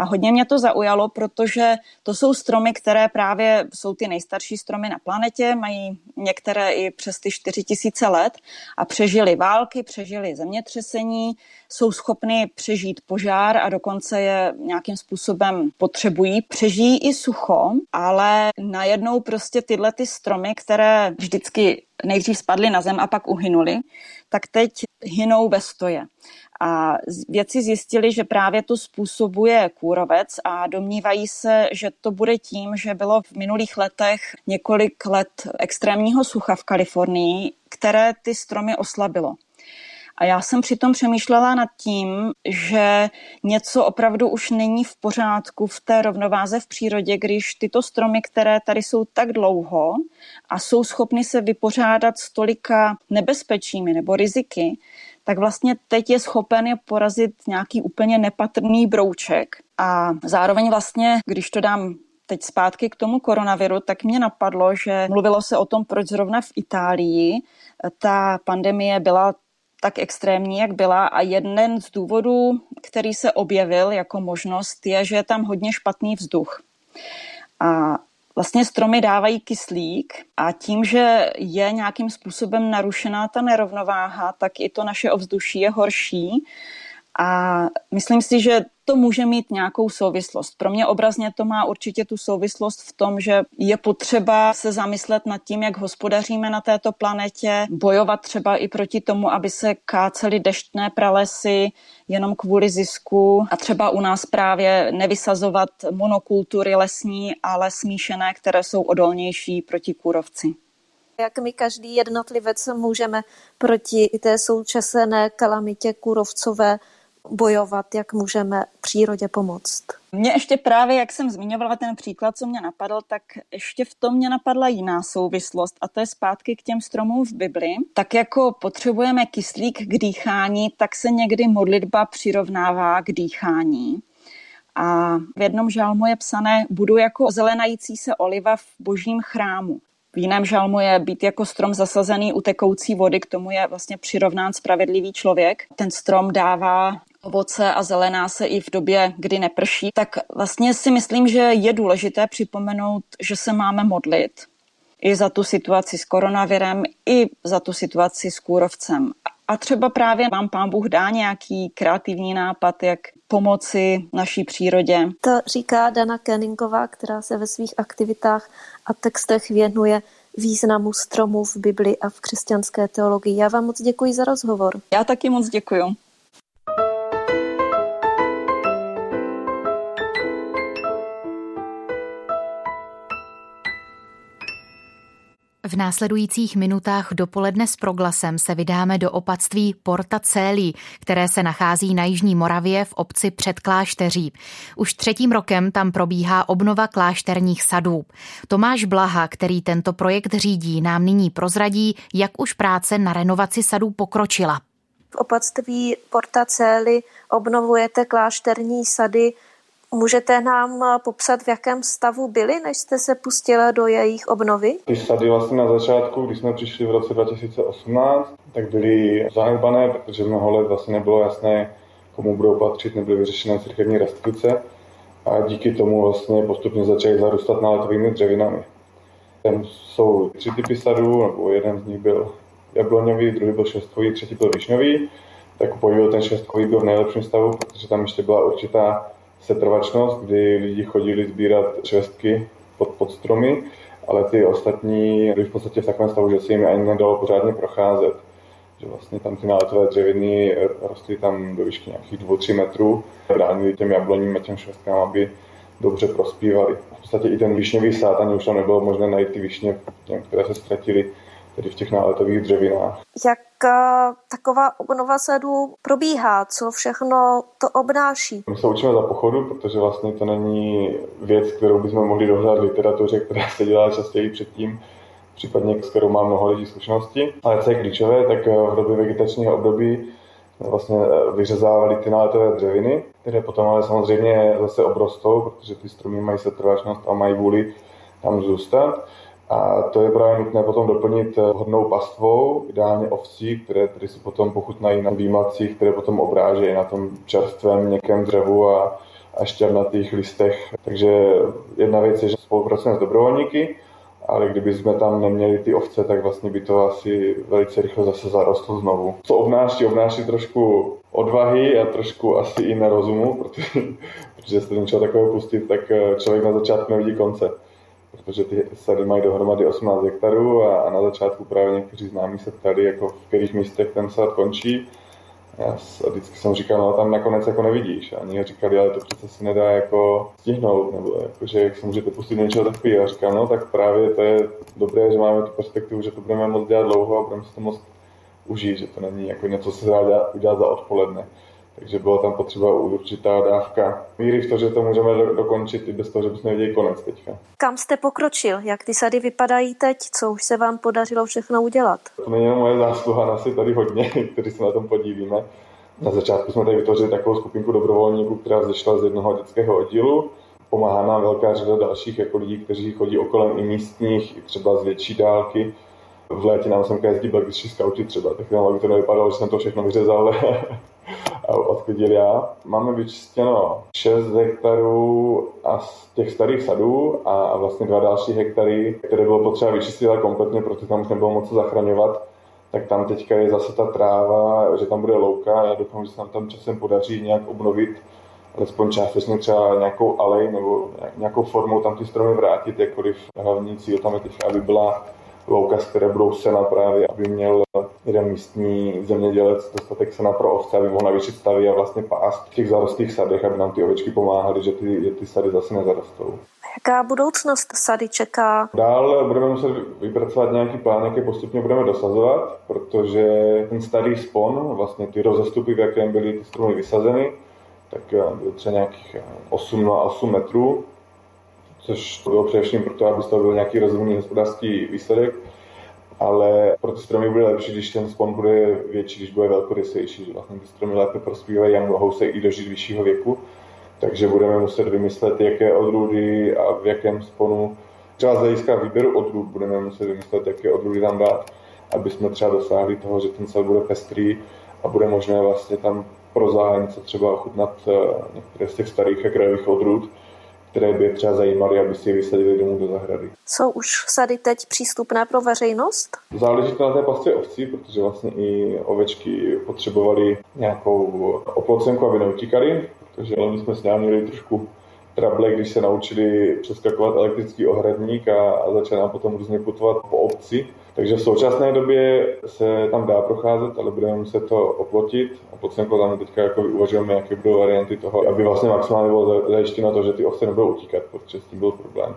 F: A hodně mě to zaujalo, protože to jsou stromy, které právě jsou ty nejstarší stromy na planetě, mají některé i přes ty 4000 let a přežili války, přežili zemětřesení, jsou schopny přežít požár a dokonce je nějakým způsobem potřebují. Přežijí i sucho, ale najednou prostě tyhle ty stromy, které vždycky nejdřív spadly na zem a pak uhynuly, tak teď hynou ve stoje. A vědci zjistili, že právě to způsobuje kůrovec a domnívají se, že to bude tím, že bylo v minulých letech několik let extrémního sucha v Kalifornii, které ty stromy oslabilo. A já jsem přitom přemýšlela nad tím, že něco opravdu už není v pořádku v té rovnováze v přírodě, když tyto stromy, které tady jsou tak dlouho a jsou schopny se vypořádat s tolika nebezpečími nebo riziky, tak vlastně teď je schopen je porazit nějaký úplně nepatrný brouček. A zároveň vlastně, když to dám teď zpátky k tomu koronaviru, tak mě napadlo, že mluvilo se o tom, proč zrovna v Itálii ta pandemie byla tak extrémní, jak byla. A jeden z důvodů, který se objevil jako možnost, je, že je tam hodně špatný vzduch. A vlastně stromy dávají kyslík a tím, že je nějakým způsobem narušená ta nerovnováha, tak i to naše ovzduší je horší. A myslím si, že to může mít nějakou souvislost. Pro mě obrazně to má určitě tu souvislost v tom, že je potřeba se zamyslet nad tím, jak hospodaříme na této planetě, bojovat třeba i proti tomu, aby se kácely deštné pralesy jenom kvůli zisku a třeba u nás právě nevysazovat monokultury lesní, ale smíšené, které jsou odolnější proti kůrovci
C: jak my každý jednotlivec můžeme proti té současné kalamitě kůrovcové bojovat, jak můžeme přírodě pomoct.
F: Mně ještě právě, jak jsem zmiňovala ten příklad, co mě napadl, tak ještě v tom mě napadla jiná souvislost a to je zpátky k těm stromům v Bibli. Tak jako potřebujeme kyslík k dýchání, tak se někdy modlitba přirovnává k dýchání. A v jednom žalmu je psané, budu jako zelenající se oliva v božím chrámu. V jiném žalmu je být jako strom zasazený u tekoucí vody, k tomu je vlastně přirovnán spravedlivý člověk. Ten strom dává ovoce a zelená se i v době, kdy neprší, tak vlastně si myslím, že je důležité připomenout, že se máme modlit i za tu situaci s koronavirem, i za tu situaci s kůrovcem. A třeba právě vám pán Bůh dá nějaký kreativní nápad, jak pomoci naší přírodě.
C: To říká Dana Kenningová, která se ve svých aktivitách a textech věnuje významu stromů v Bibli a v křesťanské teologii. Já vám moc děkuji za rozhovor.
F: Já taky moc děkuji.
B: V následujících minutách dopoledne s proglasem se vydáme do opatství Porta Célí, které se nachází na Jižní Moravě v obci před klášteří. Už třetím rokem tam probíhá obnova klášterních sadů. Tomáš Blaha, který tento projekt řídí, nám nyní prozradí, jak už práce na renovaci sadů pokročila.
C: V opatství Porta Cély obnovujete klášterní sady Můžete nám eh, popsat, v jakém stavu byly, než jste se pustila do jejich obnovy?
G: Ty sady vlastně na začátku, když jsme přišli v roce 2018, tak byly zanedbané, protože mnoho let vlastně nebylo jasné, komu budou patřit, nebyly vyřešené církevní restituce a díky tomu vlastně postupně začaly zarůstat náletovými dřevinami. Tam jsou tři typy sadů, nebo jeden z nich byl jabloňový, druhý byl šestkový, třetí byl višňový. Tak podíl ten šestkový byl v nejlepším stavu, protože tam ještě byla určitá setrvačnost, kdy lidi chodili sbírat švestky pod, pod stromy, ale ty ostatní byly v podstatě v takovém stavu, že se jim ani nedalo pořádně procházet. Že vlastně tam ty náletové dřeviny rostly tam do výšky nějakých 2-3 metrů, bránili těm jabloním a těm švestkám, aby dobře prospívali. V podstatě i ten višňový sád, ani už tam nebylo možné najít ty višně, které se ztratily tedy v těch náletových dřevinách.
C: Jak eh, taková obnova sadu probíhá? Co všechno to obnáší?
G: My se učíme za pochodu, protože vlastně to není věc, kterou bychom mohli dohledat v literatuře, která se dělá častěji předtím, případně s kterou má mnoho lidí zkušenosti. Ale co je klíčové, tak eh, v době vegetačního období vlastně eh, vyřezávali ty náletové dřeviny, které potom ale samozřejmě zase obrostou, protože ty stromy mají setrvačnost a mají vůli tam zůstat. A to je právě nutné potom doplnit eh, vhodnou pastvou, ideálně ovcí, které tedy si potom pochutnají na výmacích, které potom obrážejí na tom čerstvém měkkém dřevu a, a šťavnatých listech. Takže jedna věc je, že spolupracujeme s dobrovolníky, ale kdyby jsme tam neměli ty ovce, tak vlastně by to asi velice rychle zase zarostlo znovu. Co obnáší? Obnáší trošku odvahy a trošku asi i nerozumu, protože, protože se do něčeho takového pustit, tak eh, člověk na začátku nevidí konce protože ty sady mají dohromady 18 hektarů a, a na začátku právě někteří známí se ptali, jako v kterých místech ten sad končí. Já vždycky jsem říkal, no tam nakonec jako nevidíš. A oni říkali, ale to přece se nedá jako stihnout, nebo jako, že jak se můžete pustit něčeho takového. A říkal, no tak právě to je dobré, že máme tu perspektivu, že to budeme moc dělat dlouho a budeme si to moc užít, že to není jako něco, co se dá udělat za odpoledne. Takže byla tam potřeba určitá dávka míry v to, že to můžeme do, dokončit i bez toho, že bychom viděli konec teďka.
C: Kam jste pokročil? Jak ty sady vypadají teď? Co už se vám podařilo všechno udělat?
G: To není moje zásluha, nás je tady hodně, kteří se na tom podílíme. Na začátku jsme tady vytvořili takovou skupinku dobrovolníků, která vzešla z jednoho dětského oddílu. Pomáhá nám velká řada dalších jako lidí, kteří chodí okolem i místních, i třeba z větší dálky. V létě nám sem jezdí belgičtí skauti třeba, tak aby to nevypadalo, že jsem to všechno vyřezal, odchodil já. Máme vyčistěno 6 hektarů a z těch starých sadů a vlastně dva další hektary, které bylo potřeba vyčistit ale kompletně, protože tam už nebylo moc zachraňovat tak tam teďka je zase ta tráva, že tam bude louka. Já doufám, že se nám tam časem podaří nějak obnovit alespoň částečně třeba nějakou alej nebo nějakou formou tam ty stromy vrátit, jakkoliv hlavní cíl tam je teďka, aby byla louka, z které budou sena právě, aby měl jeden místní zemědělec dostatek sena pro ovce, aby mohl navýšit stavy a vlastně pást v těch zarostlých sadech, aby nám ty ovečky pomáhaly, že ty, že ty sady zase nezarostou.
C: Jaká budoucnost sady čeká?
G: Dál budeme muset vypracovat nějaký plán, jak je postupně budeme dosazovat, protože ten starý spon, vlastně ty rozestupy, v jakém byly ty stromy vysazeny, tak bylo třeba nějakých 8 na 8 metrů, což bylo především proto, aby z toho byl nějaký rozumný hospodářský výsledek, ale pro ty stromy bude lepší, když ten spon bude větší, když bude velkorysejší, že vlastně ty stromy lépe prospívají a mohou se i dožít vyššího věku. Takže budeme muset vymyslet, jaké odrůdy a v jakém sponu. Třeba z hlediska výběru odrůd budeme muset vymyslet, jaké odrůdy tam dát, aby jsme třeba dosáhli toho, že ten cel bude pestrý a bude možné vlastně tam pro zájemce třeba ochutnat eh, některé z těch starých a krajových odrůd, které by je třeba zajímaly, aby si je vysadili domů do zahrady.
C: Jsou už sady teď přístupné pro veřejnost?
G: Záleží to na té pastvě ovcí, protože vlastně i ovečky potřebovaly nějakou oplocenku, aby neutíkaly, takže my jsme s měli trošku trable, když se naučili přeskakovat elektrický ohradník a, a začali nám potom různě putovat po obci. Takže v současné době se tam dá procházet, ale budeme muset to oplotit. A pod tam teďka jako uvažujeme, jaké budou varianty toho, aby vlastně maximálně bylo zajištěno to, že ty ovce nebudou utíkat, protože s tím byl problém.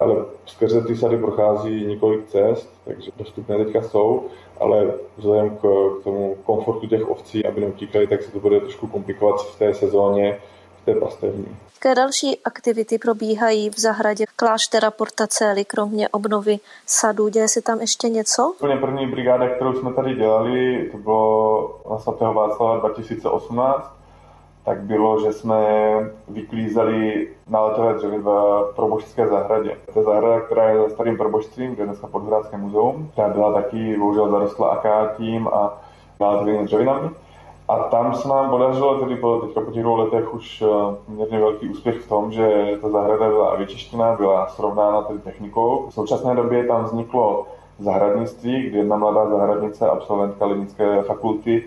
G: Ale skrze ty sady prochází několik cest, takže dostupné teďka jsou, ale vzhledem k, k tomu komfortu těch ovcí, aby neutíkali, tak se to bude trošku komplikovat v té sezóně, té pastevní.
C: Jaké další aktivity probíhají v zahradě kláštera Portaceli, kromě obnovy sadu? Děje se tam ještě něco?
G: Úplně první brigáda, kterou jsme tady dělali, to bylo na svatého Václava 2018, tak bylo, že jsme vyklízeli náletové dřevy v probožské zahradě. To je zahrada, která je za starým probožstvím, kde je dneska Podhradské muzeum, která byla taky bohužel zarostla akátím a náletovými dřevinami. A tam se nám podařilo, tedy po, teďka po těch dvou letech už eh, poměrně velký úspěch v tom, že ta zahrada byla vyčištěná, byla srovnána tedy technikou. V současné době tam vzniklo zahradnictví, kde jedna mladá zahradnice, absolventka Lidnické fakulty,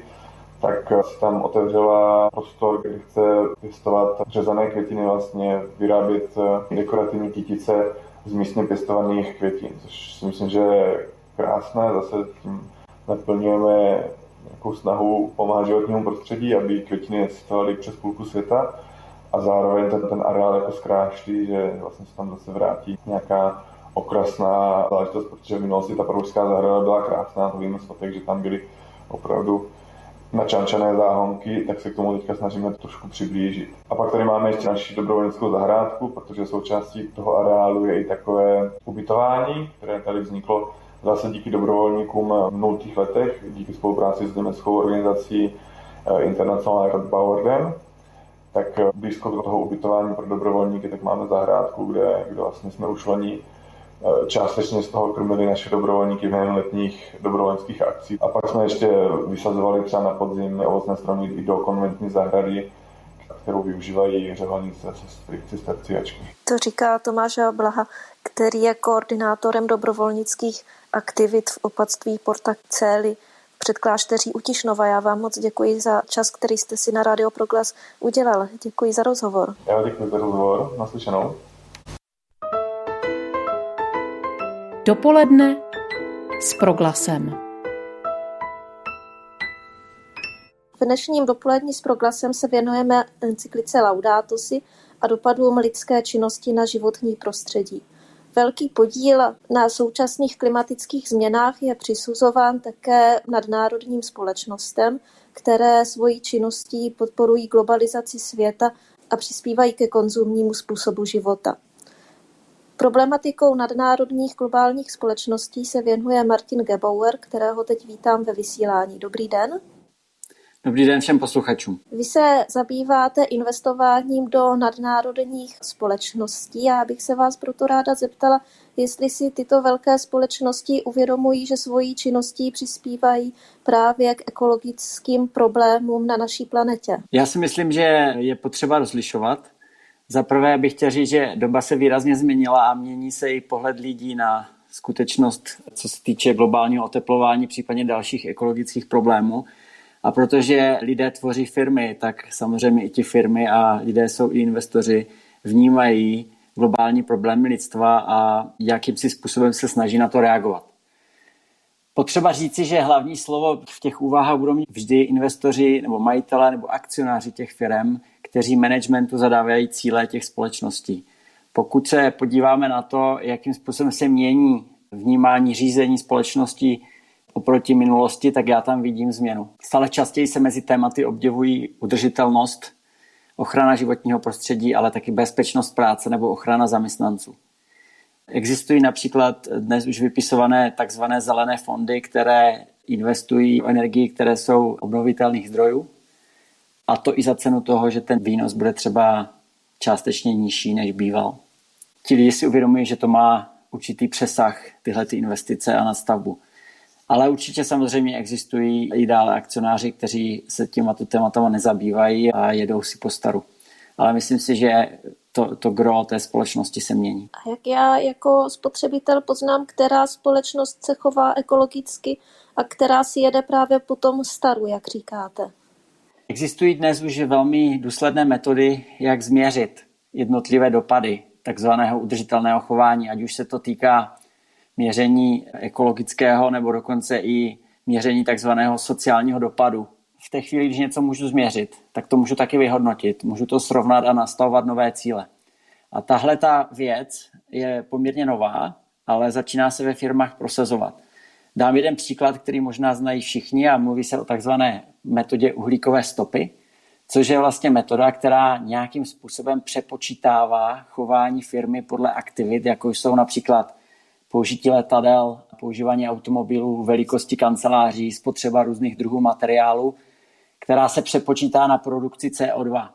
G: tak si tam otevřela prostor, kde chce pěstovat řezané květiny, vlastně vyrábět eh, dekorativní kytice z místně pěstovaných květin, což si myslím, že je krásné. Zase tím naplňujeme nějakou snahu pomáhat životnímu prostředí, aby květiny existovaly přes půlku světa a zároveň ten, ten areál jako zkrášlí, že vlastně se tam zase vrátí nějaká okrasná záležitost, protože v minulosti ta průská zahrada byla krásná, to víme z že tam byly opravdu načančané záhonky, tak se k tomu teďka snažíme trošku přiblížit. A pak tady máme ještě naši dobrovolnickou zahrádku, protože součástí toho areálu je i takové ubytování, které tady vzniklo zase díky dobrovolníkům v nultých letech, díky spolupráci s německou organizací eh, International Red Bauerden, tak eh, blízko toho ubytování pro dobrovolníky, tak máme zahrádku, kde, kde vlastně jsme ušlení Eh, částečně z toho krmili naše dobrovolníky během letních dobrovolnických akcí. A pak jsme ještě vysazovali třeba na podzim ovocné stromy i do konventní zahrady, kterou využívají řeholnice, sestry, cisterciačky.
C: To říká Tomáš Blaha, který je koordinátorem dobrovolnických aktivit v opatství Porta Cély před klášteří Utišnova. Já vám moc děkuji za čas, který jste si na Radio Proglas udělal. Děkuji za rozhovor.
G: Já děkuji za rozhovor. Naslyšenou.
A: Dopoledne s proglasem.
C: V dnešním dopolední s proglasem se věnujeme encyklice Laudato a dopadům lidské činnosti na životní prostředí. Velký podíl na současných klimatických změnách je přisuzován také nadnárodním společnostem, které svojí činností podporují globalizaci světa a přispívají ke konzumnímu způsobu života. Problematikou nadnárodních globálních společností se věnuje Martin Gebauer, kterého teď vítám ve vysílání. Dobrý den.
H: Dobrý den všem posluchačům.
C: Vy se zabýváte investováním do nadnárodních společností. Já bych se vás proto ráda zeptala, jestli si tyto velké společnosti uvědomují, že svojí činností přispívají právě k ekologickým problémům na naší planetě.
H: Já si myslím, že je potřeba rozlišovat za prvé bych chtěl říct, že doba se výrazně změnila a mění se i pohled lidí na skutečnost, co se týče globálního oteplování, případně dalších ekologických problémů. A protože lidé tvoří firmy, tak samozřejmě i ti firmy a lidé jsou i investoři, vnímají globální problémy lidstva a jakým si způsobem se snaží na to reagovat. Potřeba říci, že hlavní slovo v těch úvahách budou mít vždy investoři nebo majitelé nebo akcionáři těch firm, kteří managementu zadávají cíle těch společností. Pokud se podíváme na to, jakým způsobem se mění vnímání řízení společnosti oproti minulosti, tak já tam vidím změnu. Stále častěji se mezi tématy objevují udržitelnost, ochrana životního prostředí, ale taky bezpečnost práce nebo ochrana zaměstnanců. Existují například dnes už vypisované takzvané zelené fondy, které investují v energii, které jsou obnovitelných zdrojů. A to i za cenu toho, že ten výnos bude třeba částečně nižší, než býval. Ti lidi si uvědomují, že to má určitý přesah tyhle ty investice a nastavbu. Ale určitě samozřejmě existují i dále akcionáři, kteří se těma tématama nezabývají a jedou si po staru. Ale myslím si, že to, to gro té společnosti se mění.
C: A jak já jako spotřebitel poznám, která společnost se chová ekologicky a která si jede právě po tom staru, jak říkáte?
H: Existují dnes už velmi důsledné metody, jak změřit jednotlivé dopady takzvaného udržitelného chování, ať už se to týká měření ekologického nebo dokonce i měření takzvaného sociálního dopadu. V té chvíli, když něco můžu změřit, tak to můžu taky vyhodnotit, můžu to srovnat a nastavovat nové cíle. A tahle ta věc je poměrně nová, ale začíná se ve firmách prosazovat. Dám jeden příklad, který možná znají všichni a mluví se o takzvané metodě uhlíkové stopy, což je vlastně metoda, která nějakým způsobem přepočítává chování firmy podle aktivit, jako jsou například použití letadel, používání automobilů, velikosti kanceláří, spotřeba různých druhů materiálu, která se přepočítá na produkci CO2.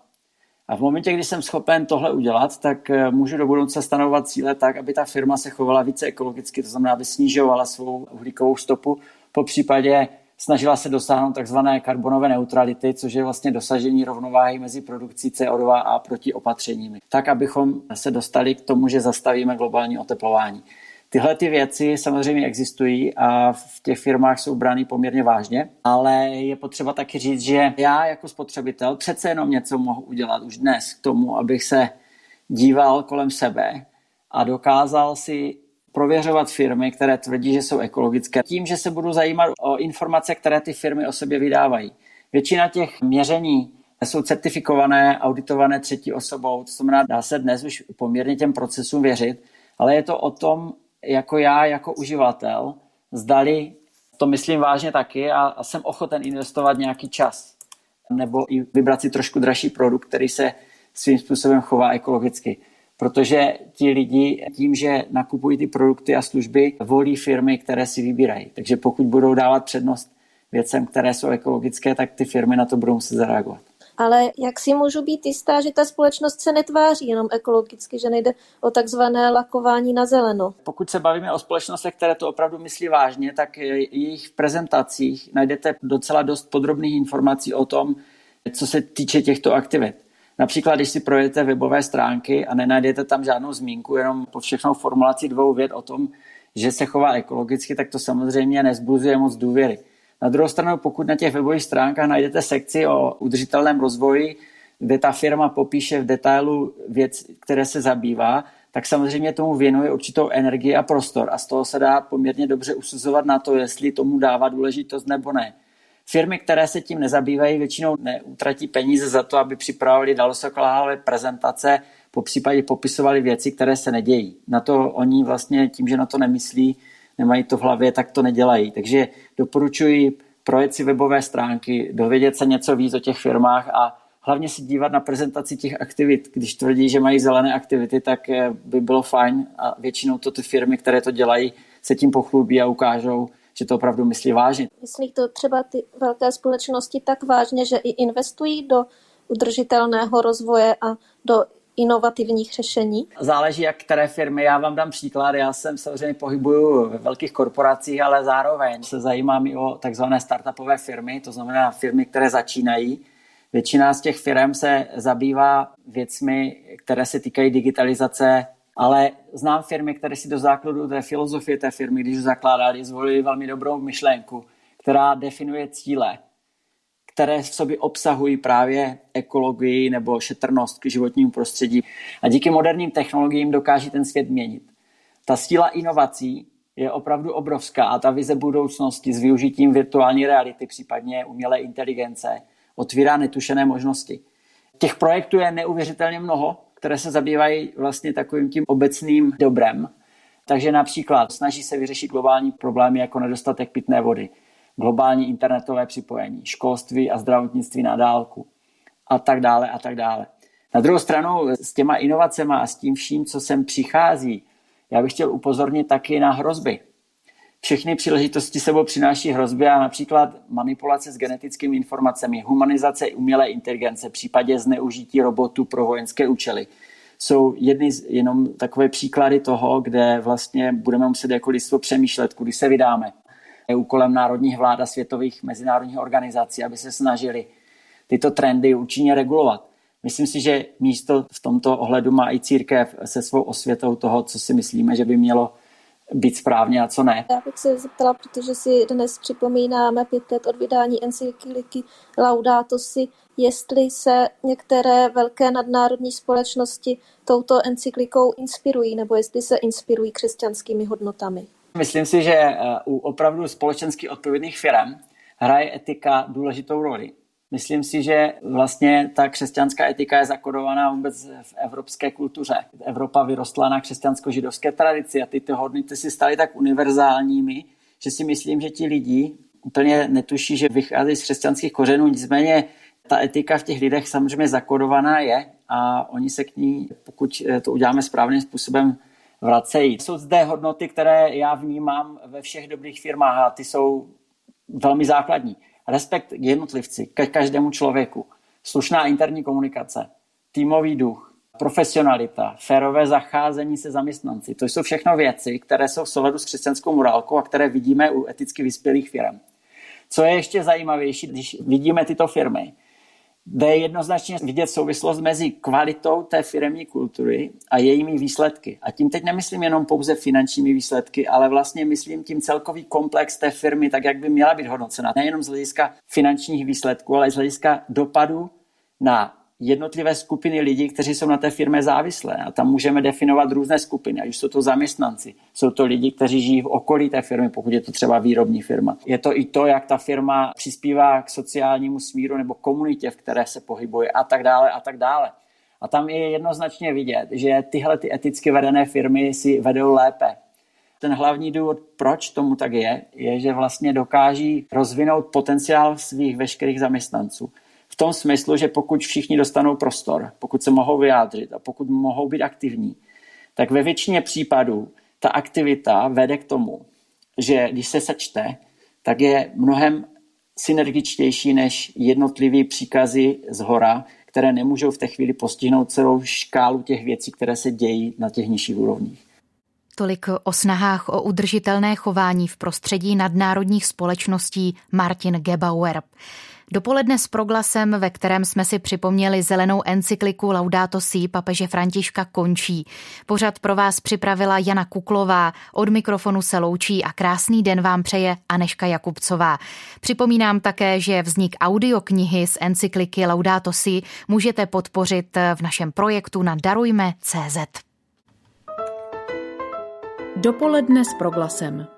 H: A v momentě, kdy jsem schopen tohle udělat, tak eh, můžu do budoucna stanovat cíle tak, aby ta firma se chovala více ekologicky, to znamená, aby snižovala svou uhlíkovou stopu, po případě snažila se dosáhnout takzvané karbonové neutrality, což je vlastně dosažení rovnováhy mezi produkcí CO2 a proti opatřeními, tak abychom se dostali k tomu, že zastavíme globální oteplování. Tyhle ty věci samozřejmě existují a v těch firmách jsou brány poměrně vážně, ale je potřeba taky říct, že já jako spotřebitel přece jenom něco mohu udělat už dnes k tomu, abych se díval kolem sebe a dokázal si prověřovat firmy, které tvrdí, že jsou ekologické, tím, že se budu zajímat o informace, které ty firmy o sobě vydávají. Většina těch měření jsou certifikované, auditované třetí osobou, to znamená, dá se dnes už poměrně těm procesům věřit, ale je to o tom, jako já, jako uživatel, zdali to myslím vážně taky a, a jsem ochoten investovat nějaký čas. Nebo i vybrat si trošku dražší produkt, který se svým způsobem chová ekologicky. Protože ti lidi tím, že nakupují ty produkty a služby, volí firmy, které si vybírají. Takže pokud budou dávat přednost věcem, které jsou ekologické, tak ty firmy na to budou muset zareagovat
C: ale jak si můžu být jistá, že ta společnost se netváří jenom ekologicky, že nejde o takzvané lakování na zeleno?
H: Pokud se bavíme o společnostech, které to opravdu myslí vážně, tak jejich prezentacích najdete docela dost podrobných informací o tom, co se týče těchto aktivit. Například, když si projedete webové stránky a nenajdete tam žádnou zmínku, jenom po všechnou formulaci dvou vět o tom, že se chová ekologicky, tak to samozřejmě nezbuzuje moc důvěry. Na druhou stranu, pokud na těch webových stránkách najdete sekci o udržitelném rozvoji, kde ta firma popíše v detailu věc, které se zabývá, tak samozřejmě tomu věnuje určitou energii a prostor a z toho se dá poměrně dobře usuzovat na to, jestli tomu dává důležitost nebo ne. Firmy, které se tím nezabývají, většinou neutratí peníze za to, aby připravili dalosokalové prezentace, po případě popisovali věci, které se nedějí. Na to oni vlastně tím, že na to nemyslí, nemají to v hlavě, tak to nedělají. Takže doporučuji projet si webové stránky, dovědět se něco víc o těch firmách a hlavně si dívat na prezentaci těch aktivit. Když tvrdí, že mají zelené aktivity, tak eh, by bylo fajn a většinou to ty firmy, které to dělají, se tím pochlubí a ukážou, že to opravdu myslí vážně.
C: Myslí to třeba ty velké společnosti tak vážně, že i investují do udržitelného rozvoje a do inovativních řešení?
H: Záleží, jak které firmy. Já vám dám příklad. Já jsem samozřejmě pohybuju ve velkých korporacích, ale zároveň se zajímám i o takzvané startupové firmy, to znamená firmy, které začínají. Většina z těch firm se zabývá věcmi, které se týkají digitalizace, ale znám firmy, které si do základu té filozofie té firmy, když zakládali, zvolili velmi dobrou myšlenku, která definuje cíle které v sobě obsahují právě ekologii nebo šetrnost k životnímu prostředí. A díky moderním technologiím dokáží ten svět měnit. Ta síla inovací je opravdu obrovská a ta vize budoucnosti s využitím virtuální reality, případně umělé inteligence, otvírá netušené možnosti. Těch projektů je neuvěřitelně mnoho které se zabývají vlastně takovým tím obecným dobrem. Takže například snaží se vyřešit globální problémy jako nedostatek pitné vody, globální internetové připojení, školství a zdravotnictví na dálku a tak dále a tak dále. Na druhou stranu s těma inovacemi a s tím vším, co sem přichází, já bych chtěl upozornit taky na hrozby. Všechny příležitosti sebou přináší hrozby a například manipulace s genetickými informacemi, humanizace umělé inteligence, v případě zneužití robotů pro vojenské účely. Jsou jedny z, jenom takové příklady toho, kde vlastně budeme muset jako lidstvo přemýšlet, kudy se vydáme. Je úkolem národních vlád a světových mezinárodních organizací, aby se snažili tyto trendy účinně regulovat. Myslím si, že místo v tomto ohledu má i církev se svou osvětou toho, co si myslíme, že by mělo být správně a co ne.
C: Já bych se zeptala, protože si dnes připomínáme pět let od vydání encykliky Laudato si, jestli se některé velké nadnárodní společnosti touto encyklikou inspirují, nebo jestli se inspirují křesťanskými hodnotami.
H: Myslím si, že eh, u opravdu společensky odpovědných firm hraje etika důležitou roli. Myslím si, že vlastně ta křesťanská etika je zakodovaná vůbec v evropské kultuře. Evropa vyrostla na křesťansko-židovské tradici a tyto hodnoty si staly tak univerzálními, že si myslím, že ti lidi úplně netuší, že vychází z křesťanských kořenů, nicméně ta etika v těch lidech samozřejmě zakodovaná je a oni se k ní, pokud to uděláme správným způsobem, vracejí. Jsou zde hodnoty, které já vnímám ve všech dobrých firmách a ty jsou velmi základní respekt k jednotlivci, ke každému člověku, slušná interní komunikace, týmový duch, profesionalita, férové zacházení se zaměstnanci. To jsou všechno věci, které jsou v souladu s křesťanskou morálkou a které vidíme u eticky vyspělých firm. Co je ještě zajímavější, když vidíme tyto firmy, jde jednoznačně vidět souvislost mezi kvalitou té firmní kultury a jejími výsledky. A tím teď nemyslím jenom pouze finančními výsledky, ale vlastně myslím tím celkový komplex té firmy, tak jak by měla být hodnocena. Nejenom z hlediska finančních výsledků, ale i z hlediska dopadu na jednotlivé skupiny lidí, kteří jsou na té firmě závislé. A tam můžeme definovat různé skupiny, ať už jsou to zaměstnanci, jsou to lidi, kteří žijí v okolí té firmy, pokud je to třeba výrobní firma. Je to i to, jak ta firma přispívá k sociálnímu smíru nebo komunitě, v které se pohybuje a tak dále a tak dále. A tam je jednoznačně vidět, že tyhle ty eticky vedené firmy si vedou lépe. Ten hlavní důvod, proč tomu tak je, je, že vlastně dokáží rozvinout potenciál svých veškerých zaměstnanců tom smyslu, že pokud všichni dostanou prostor, pokud se mohou vyjádřit a pokud mohou být aktivní, tak ve většině případů ta aktivita vede k tomu, že když se sečte, tak je mnohem synergičtější než jednotlivý příkazy z hora, které nemůžou v té chvíli postihnout celou škálu těch věcí, které se dějí na těch nižších úrovních.
B: Tolik o snahách o udržitelné chování v prostředí nadnárodních společností Martin Gebauer. Dopoledne s proglasem, ve kterém jsme si připomněli zelenou encykliku Laudato Si papeže Františka končí. Pořad pro vás připravila Jana Kuklová, od mikrofonu se loučí a krásný den vám přeje Aneška Jakubcová. Připomínám také, že vznik audioknihy z encykliky Laudato Si můžete podpořit v našem projektu na darujme.cz.
A: Dopoledne s proglasem.